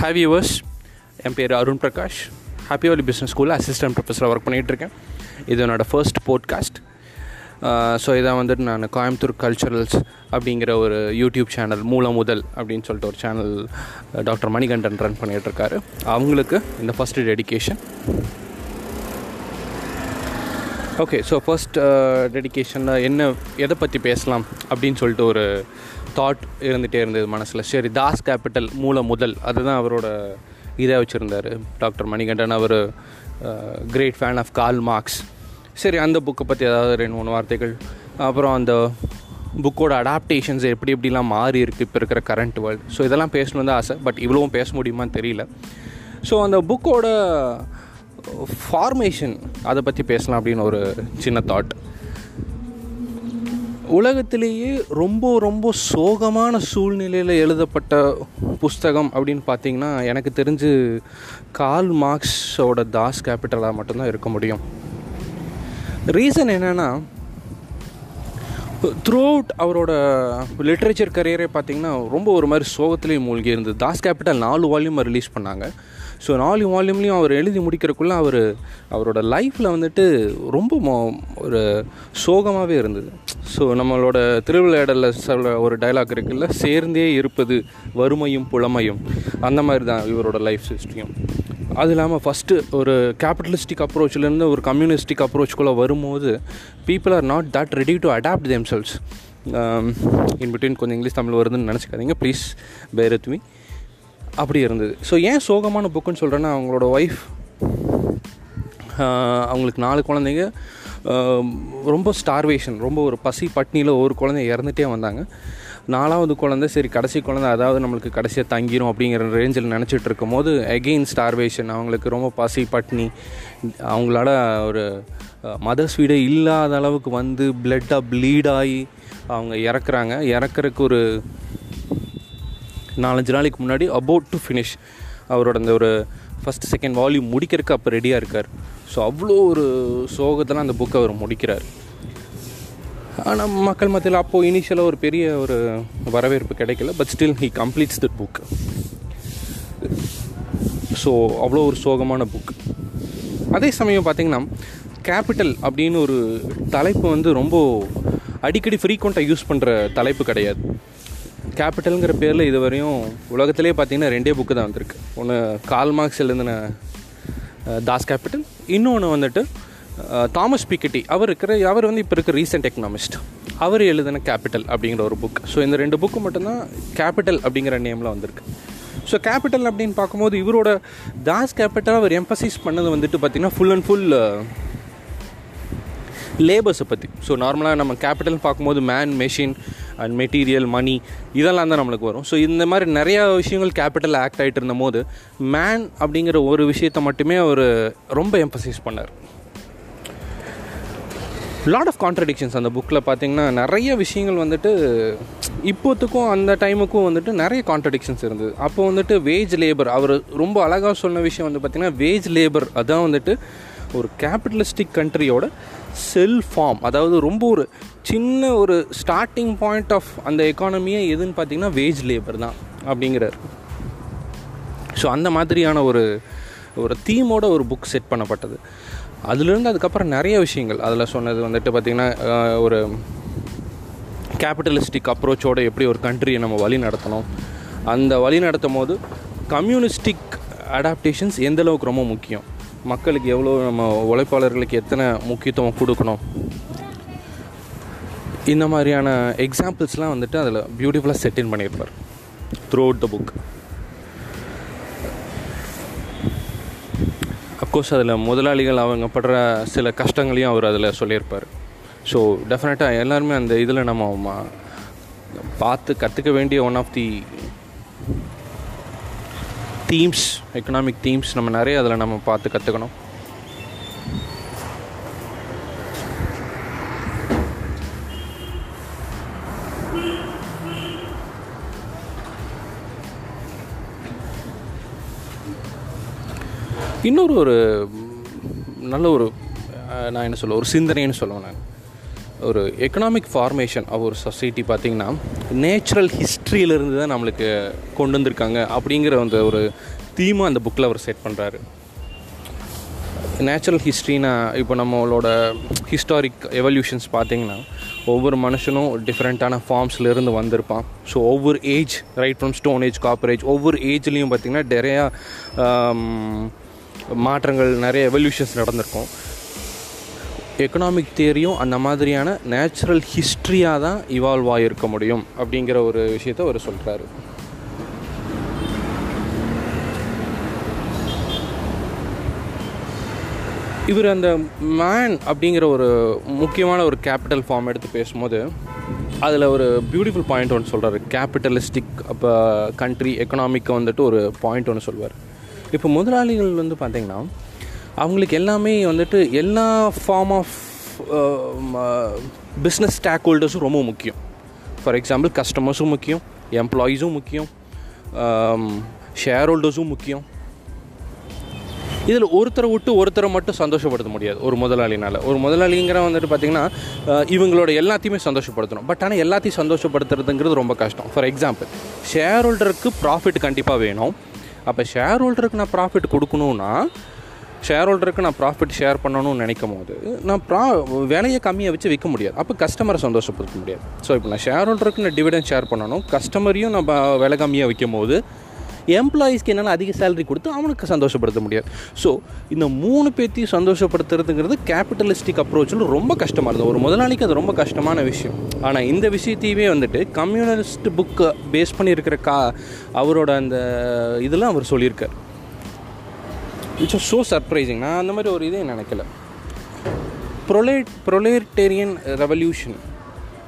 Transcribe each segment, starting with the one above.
Have யுவர்ஸ் என் பேர் Arun Prakash. Happy valley business ஸ்கூலில் அசிஸ்டன்ட் ப்ரொஃபஸராக ஒர்க் பண்ணிகிட்ருக்கேன் இது என்னோடய ஃபர்ஸ்ட் போட்காஸ்ட் ஸோ இதான் வந்துட்டு நான் கோயம்புத்தூர் கல்ச்சுரல்ஸ் அப்படிங்கிற ஒரு யூடியூப் சேனல் மூல முதல் அப்படின்னு சொல்லிட்டு ஒரு சேனல் டாக்டர் மணிகண்டன் ரன் பண்ணிகிட்ருக்காரு அவங்களுக்கு இந்த first dedication okay so first டெடிக்கேஷனில் என்ன எதை பற்றி பேசலாம் அப்படின்னு சொல்லிட்டு ஒரு தாட் இருந்துகிட்டே இருந்தது மனசில். சரி தாஸ் கேபிட்டல் மூல முதல். அதுதான் அவரோட இதாக வச்சுருந்தார். Doctor Manikandan our great fan of Karl Marx சரி அந்த புக்கை பற்றி ஏதாவது ரெண்டு மூணு வார்த்தைகள். அப்புறம் அந்த புக்கோட அடாப்டேஷன்ஸ் எப்படி எப்படிலாம் மாறி இருக்குது இப்போ இருக்கிற கரண்ட் வேர்ல்டு ஸோ இதெல்லாம் பேசணுன்னு தான் ஆசை. பட் இவ்வளவும் பேச முடியுமான்னு தெரியல. ஸோ அந்த புக்கோட ஃபார்மேஷன் அதை பற்றி பேசலாம் அப்படின்னு ஒரு சின்ன தாட் உலகத்திலேயே ரொம்ப ரொம்ப சோகமான சூழ்நிலையில் எழுதப்பட்ட புஸ்தகம் அப்படின்னு பார்த்தீங்கன்னா எனக்கு தெரிஞ்சு கால் மார்க்ஸோட தாஸ் கேபிட்டலாக மட்டும்தான் இருக்க முடியும். ரீசன் என்னென்னா த்ரூ அவுட் அவரோட லிட்ரேச்சர் கரியரே பார்த்திங்கன்னா ரொம்ப ஒரு மாதிரி சோகத்திலேயே மூழ்கி இருந்தது. தாஸ் கேபிட்டல் நாலு வால்யூம் ரிலீஸ் பண்ணாங்க. ஸோ நாலு வால்யூம்லேயும் அவர் எழுதி முடிக்கிறக்குள்ளே அவர் அவரோட லைஃப்பில் வந்துட்டு ரொம்ப மோ ஒரு சோகமாகவே இருந்தது. ஸோ நம்மளோட திருவிளையாடலில் சொல்ல ஒரு டைலாக் இருக்குல்ல சேர்ந்தே இருப்பது வறுமையும் புலமையும். அந்த மாதிரி தான் இவரோட லைஃப் ஹிஸ்ட்ரியும் அது இல்லாமல் ஃபஸ்ட்டு ஒரு கேபிட்டலிஸ்டிக் அப்ரோச்லேருந்து ஒரு கம்யூனிஸ்டிக் அப்ரோச்சுக்குள்ளே வரும்போது people are not that ready to adapt themselves in between கொஞ்சம் இங்கிலீஷ் தமிழ் வருதுன்னு நினச்சிக்காதீங்க. ப்ளீஸ் பேர் வித் மீ அப்படி இருந்தது. ஸோ ஏன் சோகமான புக்குன்னு சொல்கிறேன்னா அவங்களோட ஒய்ஃப் அவங்களுக்கு நாலு குழந்தைங்க ரொம்ப ஸ்டார்வேஷன் ரொம்ப ஒரு பசி பட்னியில் ஒரு குழந்தை இறந்துட்டே வந்தாங்க. நாலாவது குழந்தை சரி கடைசி குழந்தை அதாவது நம்மளுக்கு கடைசியாக தங்கிரும் அப்படிங்கிற ரேஞ்சில் நினச்சிட்டு இருக்கும் போது எகெயின் ஸ்டார்வேஷன் அவங்களுக்கு ரொம்ப பசி பட்னி அவங்களால ஒரு மதர்ஸ் வீடே இல்லாத அளவுக்கு வந்து பிளட்டாக ப்ளீட் ஆகி அவங்க இறக்குறாங்க. இறக்குறக்கு ஒரு நாலஞ்சு நாளைக்கு முன்னாடி அபவுட் டு ஃபினிஷ் அவரோட அந்த ஒரு ஃபஸ்ட் செகண்ட் வால்யூம் முடிக்கிறதுக்கு அப்போ ரெடியாக இருக்கார். ஸோ அவ்வளோ ஒரு சோகத்தில் அந்த புக்கை அவர் முடிக்கிறார். ஆனால் மக்கள் மத்தியில் அப்போது இனிஷியலாக ஒரு பெரிய ஒரு வரவேற்பு கிடைக்கல but still he completes that book so அவ்வளோ ஒரு சோகமான புக் அதே சமயம் பார்த்திங்கன்னா கேபிட்டல் அப்படின்னு ஒரு தலைப்பு வந்து ரொம்ப அடிக்கடி ஃப்ரீக்வெண்ட்டாக யூஸ் பண்ணுற தலைப்பு கிடையாது. கேபிட்டலுங்கிற பேரில் இது வரையும் உலகத்திலே பார்த்தீங்கன்னா ரெண்டே புக்கு தான் வந்திருக்கு. ஒன்று கால் மார்க்ஸ் எழுதின தாஸ் கேபிட்டல் இன்னொன்று வந்துட்டு தாமஸ் பிக்கெட்டி அவர் இருக்கிற அவர் வந்து இப்போ இருக்கிற ரீசெண்ட் எக்கனாமிஸ்ட் அவர் எழுதின கேபிட்டல் அப்படிங்கிற ஒரு புக் ஸோ இந்த ரெண்டு புக்கு மட்டும்தான் கேபிட்டல் அப்படிங்கிற நேமில் வந்திருக்கு. ஸோ கேபிட்டல் அப்படின்னு பார்க்கும்போது இவரோட தாஸ் கேபிட்டல் அவர் எம்பசைஸ் பண்ணது வந்துட்டு பார்த்திங்கன்னா ஃபுல் அண்ட் ஃபுல் லேபர்ஸை பற்றி ஸோ நார்மலாக நம்ம கேபிட்டல் பார்க்கும்போது man machine and material money இதெல்லாம் தான் நம்மளுக்கு வரும். ஸோ இந்த மாதிரி நிறையா விஷயங்கள் கேபிட்டல் ஆக்ட் ஆகிட்டு இருந்த போது மேன் அப்படிங்கிற ஒரு விஷயத்தை மட்டுமே அவர் ரொம்ப எம்பசைஸ் பண்ணார். லாட் ஆஃப் கான்ட்ரடிக்ஷன்ஸ் அந்த புக்கில் பார்த்தீங்கன்னா நிறைய விஷயங்கள் வந்துட்டு இப்போத்துக்கும் அந்த டைமுக்கும் வந்துட்டு நிறைய கான்ட்ரடிக்ஷன்ஸ் இருந்தது. அப்போ வந்துட்டு வேஜ் லேபர் அவர் ரொம்ப அழகாக சொன்ன விஷயம் வந்து பார்த்திங்கன்னா வேஜ் லேபர் அதான் வந்துட்டு ஒரு கேபிட்டலிஸ்டிக் கண்ட்ரியோட செல் ஃபார்ம் அதாவது ரொம்ப ஒரு சின்ன ஒரு ஸ்டார்டிங் பாயிண்ட் ஆஃப் அந்த எக்கானமியே எதுன்னு பார்த்தீங்கன்னா வேஜ் லேபர் தான் அப்படிங்கிறார். ஸோ அந்த மாதிரியான ஒரு ஒரு தீமோட ஒரு புக் செட் பண்ணப்பட்டது. அதுலேருந்து அதுக்கப்புறம் நிறைய விஷயங்கள். அதில் சொன்னது வந்துட்டு பார்த்திங்கன்னா ஒரு கேபிட்டலிஸ்டிக் அப்ரோச்சோடு எப்படி ஒரு கண்ட்ரியை நம்ம வழி நடத்தணும். அந்த வழி நடத்தும் போது கம்யூனிஸ்டிக் அடாப்டேஷன்ஸ் எந்தளவுக்கு ரொம்ப முக்கியம்? மக்களுக்கு எவ்வளோ நம்ம உழைப்பாளர்களுக்கு எத்தனை முக்கியத்துவம் கொடுக்கணும்? இந்த மாதிரியான எக்ஸாம்பிள்ஸ்லாம் வந்துட்டு அதில் பியூட்டிஃபுல்லாக செட்டின் பண்ணியிருப்பார். Throughout the book of course அதில் முதலாளிகள் அவங்க படுற சில கஷ்டங்களையும் அவர் அதில் சொல்லியிருப்பார். ஸோ டெஃபினட்டாக எல்லாருமே அந்த இதில் நம்ம பார்த்து கற்றுக்க வேண்டிய one of the themes economic themes நம்ம நிறைய அதில் நம்ம பார்த்து கற்றுக்கணும் இன்னொரு ஒரு நல்ல ஒரு நான் என்ன சொல்ல ஒரு சிந்தனைன்னு சொல்லுவேன் நான். ஒரு எக்கனாமிக் ஃபார்மேஷன் ஆஃப் ஒரு சொசைட்டி பார்த்திங்கன்னா நேச்சுரல் ஹிஸ்ட் ஹிஸ்ட்ரியிலிருந்து தான் நம்மளுக்கு கொண்டு வந்திருக்காங்க அப்படிங்கிற அந்த ஒரு தீமை அந்த புக்கில் அவர் செட் பண்ணுறாரு நேச்சுரல் ஹிஸ்ட்ரினா இப்போ நம்மளோட ஹிஸ்டாரிக் எவல்யூஷன்ஸ் பார்த்தீங்கன்னா ஒவ்வொரு மனுஷனும் டிஃப்ரெண்ட்டான ஃபார்ம்ஸ்லேருந்து வந்திருப்பான். ஸோ ஒவ்வொரு age right from stone age copper age ஒவ்வொரு ஏஜ்லேயும் பார்த்திங்கன்னா நிறையா மாற்றங்கள் நிறைய எவல்யூஷன்ஸ் நடந்திருக்கும். எக்கனாமிக் தியரியும் அந்த மாதிரியான நேச்சுரல் ஹிஸ்ட்ரியாக தான் இவால்வ் ஆகியிருக்க முடியும் அப்படிங்கிற ஒரு விஷயத்த அவர் சொல்கிறாரு இவர் அந்த மேன் அப்படிங்கிற ஒரு முக்கியமான ஒரு கேபிட்டல் ஃபார்ம் எடுத்து பேசும்போது அதில் ஒரு பியூட்டிஃபுல் பாயிண்ட் ஒன்று சொல்கிறாரு கேபிட்டலிஸ்டிக் அப்போ கண்ட்ரி எக்கனாமிக்கை வந்துட்டு ஒரு பாயிண்ட் ஒன்று சொல்வார். இப்போ முதலாளிகள் வந்து பார்த்திங்கன்னா அவங்களுக்கு எல்லாமே வந்துட்டு எல்லா ஃபார்ம் ஆஃப் பிஸ்னஸ் ஸ்டாக் ஹோல்டர்ஸும் ரொம்ப முக்கியம். ஃபார் எக்ஸாம்பிள் கஸ்டமர்ஸும் முக்கியம் எம்ப்ளாயீஸும் முக்கியம் um, ஷேர் ஹோல்டர்ஸும் முக்கியம். இதில் ஒருத்தரை விட்டு ஒருத்தரை மட்டும் சந்தோஷப்படுத்த முடியாது ஒரு முதலாளினால். ஒரு முதலாளிங்கிற வந்துட்டு பார்த்திங்கன்னா uh, இவங்களோட எல்லாத்தையுமே சந்தோஷப்படுத்தணும். பட் ஆனால் எல்லாத்தையும் சந்தோஷப்படுத்துறதுங்கிறது ரொம்ப கஷ்டம். ஃபார் எக்ஸாம்பிள் ஷேர் ஹோல்டருக்கு ப்ராஃபிட் கண்டிப்பாக வேணும். அப்போ ஷேர் ஹோல்டருக்கு நான் ப்ராஃபிட் கொடுக்கணுன்னா ஷேர் ஹோல்டருக்கு நான் ப்ராஃபிட் ஷேர் பண்ணணும்னு நினைக்கும் போது நான் ப்ரா விலையை கம்மியாக வச்சு விற்க முடியாது. அப்போ கஸ்டமரை சந்தோஷப்படுத்த முடியாது. ஸோ இப்போ நான் ஷேர் ஹோல்டருக்கு நான் டிவிடன் ஷேர் பண்ணணும் கஸ்டமரையும் நம்ம விலை கம்மியாக விற்கும் போது எம்ப்ளாயீஸ்க்கு என்னால் அதிக சேலரி கொடுத்து அவனுக்கு சந்தோஷப்படுத்த முடியாது. ஸோ இந்த மூணு பேர்த்தையும் சந்தோஷப்படுத்துறதுங்கிறது கேபிட்டலிஸ்டிக் அப்ரோச்சில் ரொம்ப கஷ்டமாக இருந்தது. ஒரு முதலாளிக்கு அது ரொம்ப கஷ்டமான விஷயம். ஆனால் இந்த விஷயத்தையுமே வந்துட்டு கம்யூனிஸ்ட் புக்கை பேஸ் பண்ணியிருக்கிற கா அவரோட அந்த இதெல்லாம் அவர் சொல்லியிருக்கார். விச் ஆர் ஸோ சர்ப்ரைசிங் நான் அந்த மாதிரி ஒரு இதே நினைக்கல. ப்ரொலேட் ப்ரொலேட்டேரியன் ரெவல்யூஷன்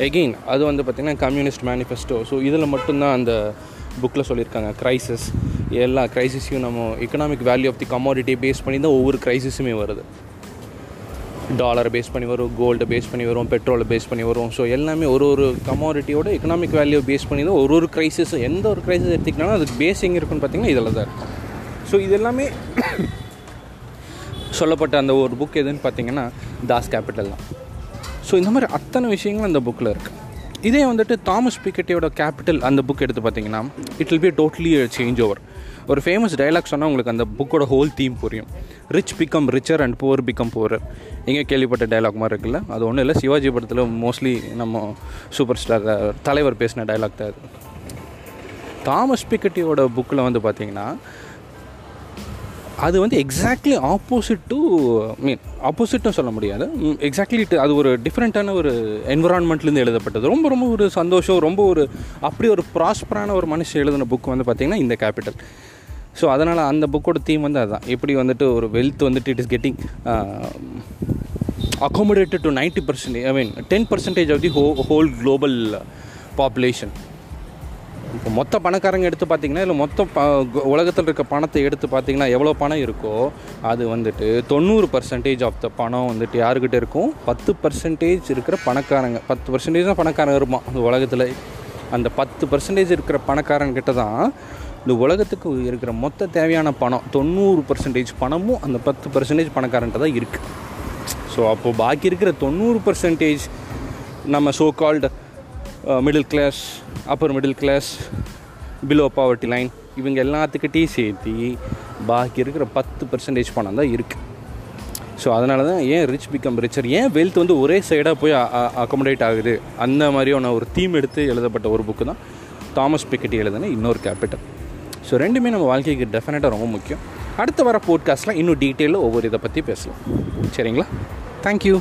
எகெயின் அது வந்து பார்த்திங்கன்னா கம்யூனிஸ்ட் மேனிஃபெஸ்டோ ஸோ இதில் மட்டும்தான் அந்த புக்கில் சொல்லியிருக்காங்க. க்ரைசிஸ் எல்லா க்ரைசிஸையும் நம்ம எக்கனாமிக் வேல்யூ ஆஃப் தி கமாடிட்டியை பேஸ் பண்ணி தான் ஒவ்வொரு க்ரைசிஸுமே வருது. டாலரை பேஸ் பண்ணி வரும் கோல்டை பேஸ் பண்ணி வரும் பெட்ரோலை பேஸ் பண்ணி வரும். ஸோ எல்லாமே ஒரு ஒரு கமாடிட்டியோட எக்கனாமிக் வேல்யூ பேஸ் பண்ணி தான் ஒரு ஒரு க்ரைசிஸும் எந்த ஒரு க்ரைசிஸ் எடுத்துக்கிட்டாலும் அதுக்கு பேஸ் எங்கே இருக்குன்னு பார்த்தீங்கன்னா இதில் தான் இருக்கும் ஸோ இது எல்லாமே சொல்லப்பட்ட அந்த ஒரு புக் எதுன்னு பார்த்தீங்கன்னா தாஸ் கேபிட்டல் தான். ஸோ இந்த மாதிரி அத்தனை விஷயங்கள் அந்த புக்கில் இருக்குது இதே வந்துட்டு தாமஸ் பிக்கெட்டியோட கேபிட்டல் அந்த புக் எடுத்து பார்த்தீங்கன்னா it will be totally change over ஒரு ஃபேமஸ் டைலாக் சொன்னால் உங்களுக்கு அந்த புக்கோட ஹோல் தீம் புரியும். Rich become richer and poor become poorer எங்கே கேள்விப்பட்ட டைலாக் மாதிரி இருக்குல்ல? அது ஒன்றும் இல்லை. சிவாஜி படத்தில் மோஸ்ட்லி நம்ம சூப்பர் ஸ்டார் தலைவர் பேசின டைலாக் தான் அது. தாமஸ் பிக்கெட்டியோட புக்கில் வந்து பார்த்திங்கன்னா அது வந்து எக்ஸாக்ட்லி ஆப்போசிட் டு மீன் ஆப்போசிட்டும் சொல்ல முடியாது. எக்ஸாக்ட்லி அது ஒரு டிஃப்ரெண்ட்டான ஒரு என்விரான்மெண்ட்லேருந்து எழுதப்பட்டது. ரொம்ப ரொம்ப ஒரு சந்தோஷம் ரொம்ப ஒரு அப்படி ஒரு ப்ராஸ்பரான ஒரு மனுஷன் எழுதின புக் வந்து பார்த்திங்கன்னா இந்த கேபிட்டல் ஸோ அதனால் அந்த புக்கோட தீம் வந்து அதுதான் எப்படி வந்துட்டு ஒரு வெல்த் வந்துட்டு it is getting accommodated to ninety percentage I mean ten percentage of the ஹோ ஹோல் குளோபல் பாப்புலேஷன் மொத்த பணக்காரங்க எடுத்து பார்த்தீங்கன்னா இல்லை மொத்த ப உலகத்தில் இருக்க பணத்தை எடுத்து பார்த்தீங்கன்னா எவ்வளோ பணம் இருக்கோ அது வந்துட்டு தொண்ணூறு பர்சன்டேஜ் ஆஃப் த பணம் வந்துட்டு யாருக்கிட்ட இருக்கும்? பத்து பர்சன்டேஜ் இருக்கிற பணக்காரங்க. பத்து பர்சன்டேஜ் தான் பணக்காரங்க இருப்பான் அந்த உலகத்தில் அந்த பத்து பர்சன்டேஜ் இருக்கிற பணக்காரங்கிட்ட தான் இந்த உலகத்துக்கு இருக்கிற மொத்த தேவையான பணம் தொண்ணூறு பர்சன்டேஜ் பணமும் அந்த பத்து பர்சன்டேஜ் பணக்காரன்ட்ட தான் இருக்குது ஸோ அப்போது பாக்கி இருக்கிற தொண்ணூறு பர்சன்டேஜ் நம்ம so called middle class upper middle class below poverty line இவங்க எல்லாத்துக்கிட்டையும் சேர்த்து பாக்கி இருக்கிற பத்து பர்சன்டேஜ் பணம் தான் இருக்குது ஸோ அதனால தான் ஏன் ரிச் பிகம் ரிச்சர் ஏன் வெல்த் வந்து ஒரே சைடாக போய் அக்கமடேட் ஆகுது? அந்த மாதிரியான ஒரு தீம் எடுத்து எழுதப்பட்ட ஒரு புக்கு தான் தாமஸ் பிக்கெட்டி எழுதின இன்னொரு கேபிட்டல் ஸோ ரெண்டுமே நம்ம வாழ்க்கைக்கு டெஃபினட்டாக ரொம்ப முக்கியம். அடுத்த வர போட்காஸ்ட்டில் இன்னும் டீட்டெயிலில் ஒவ்வொரு இதை பற்றி பேசலாம். சரிங்களா? தேங்க்யூ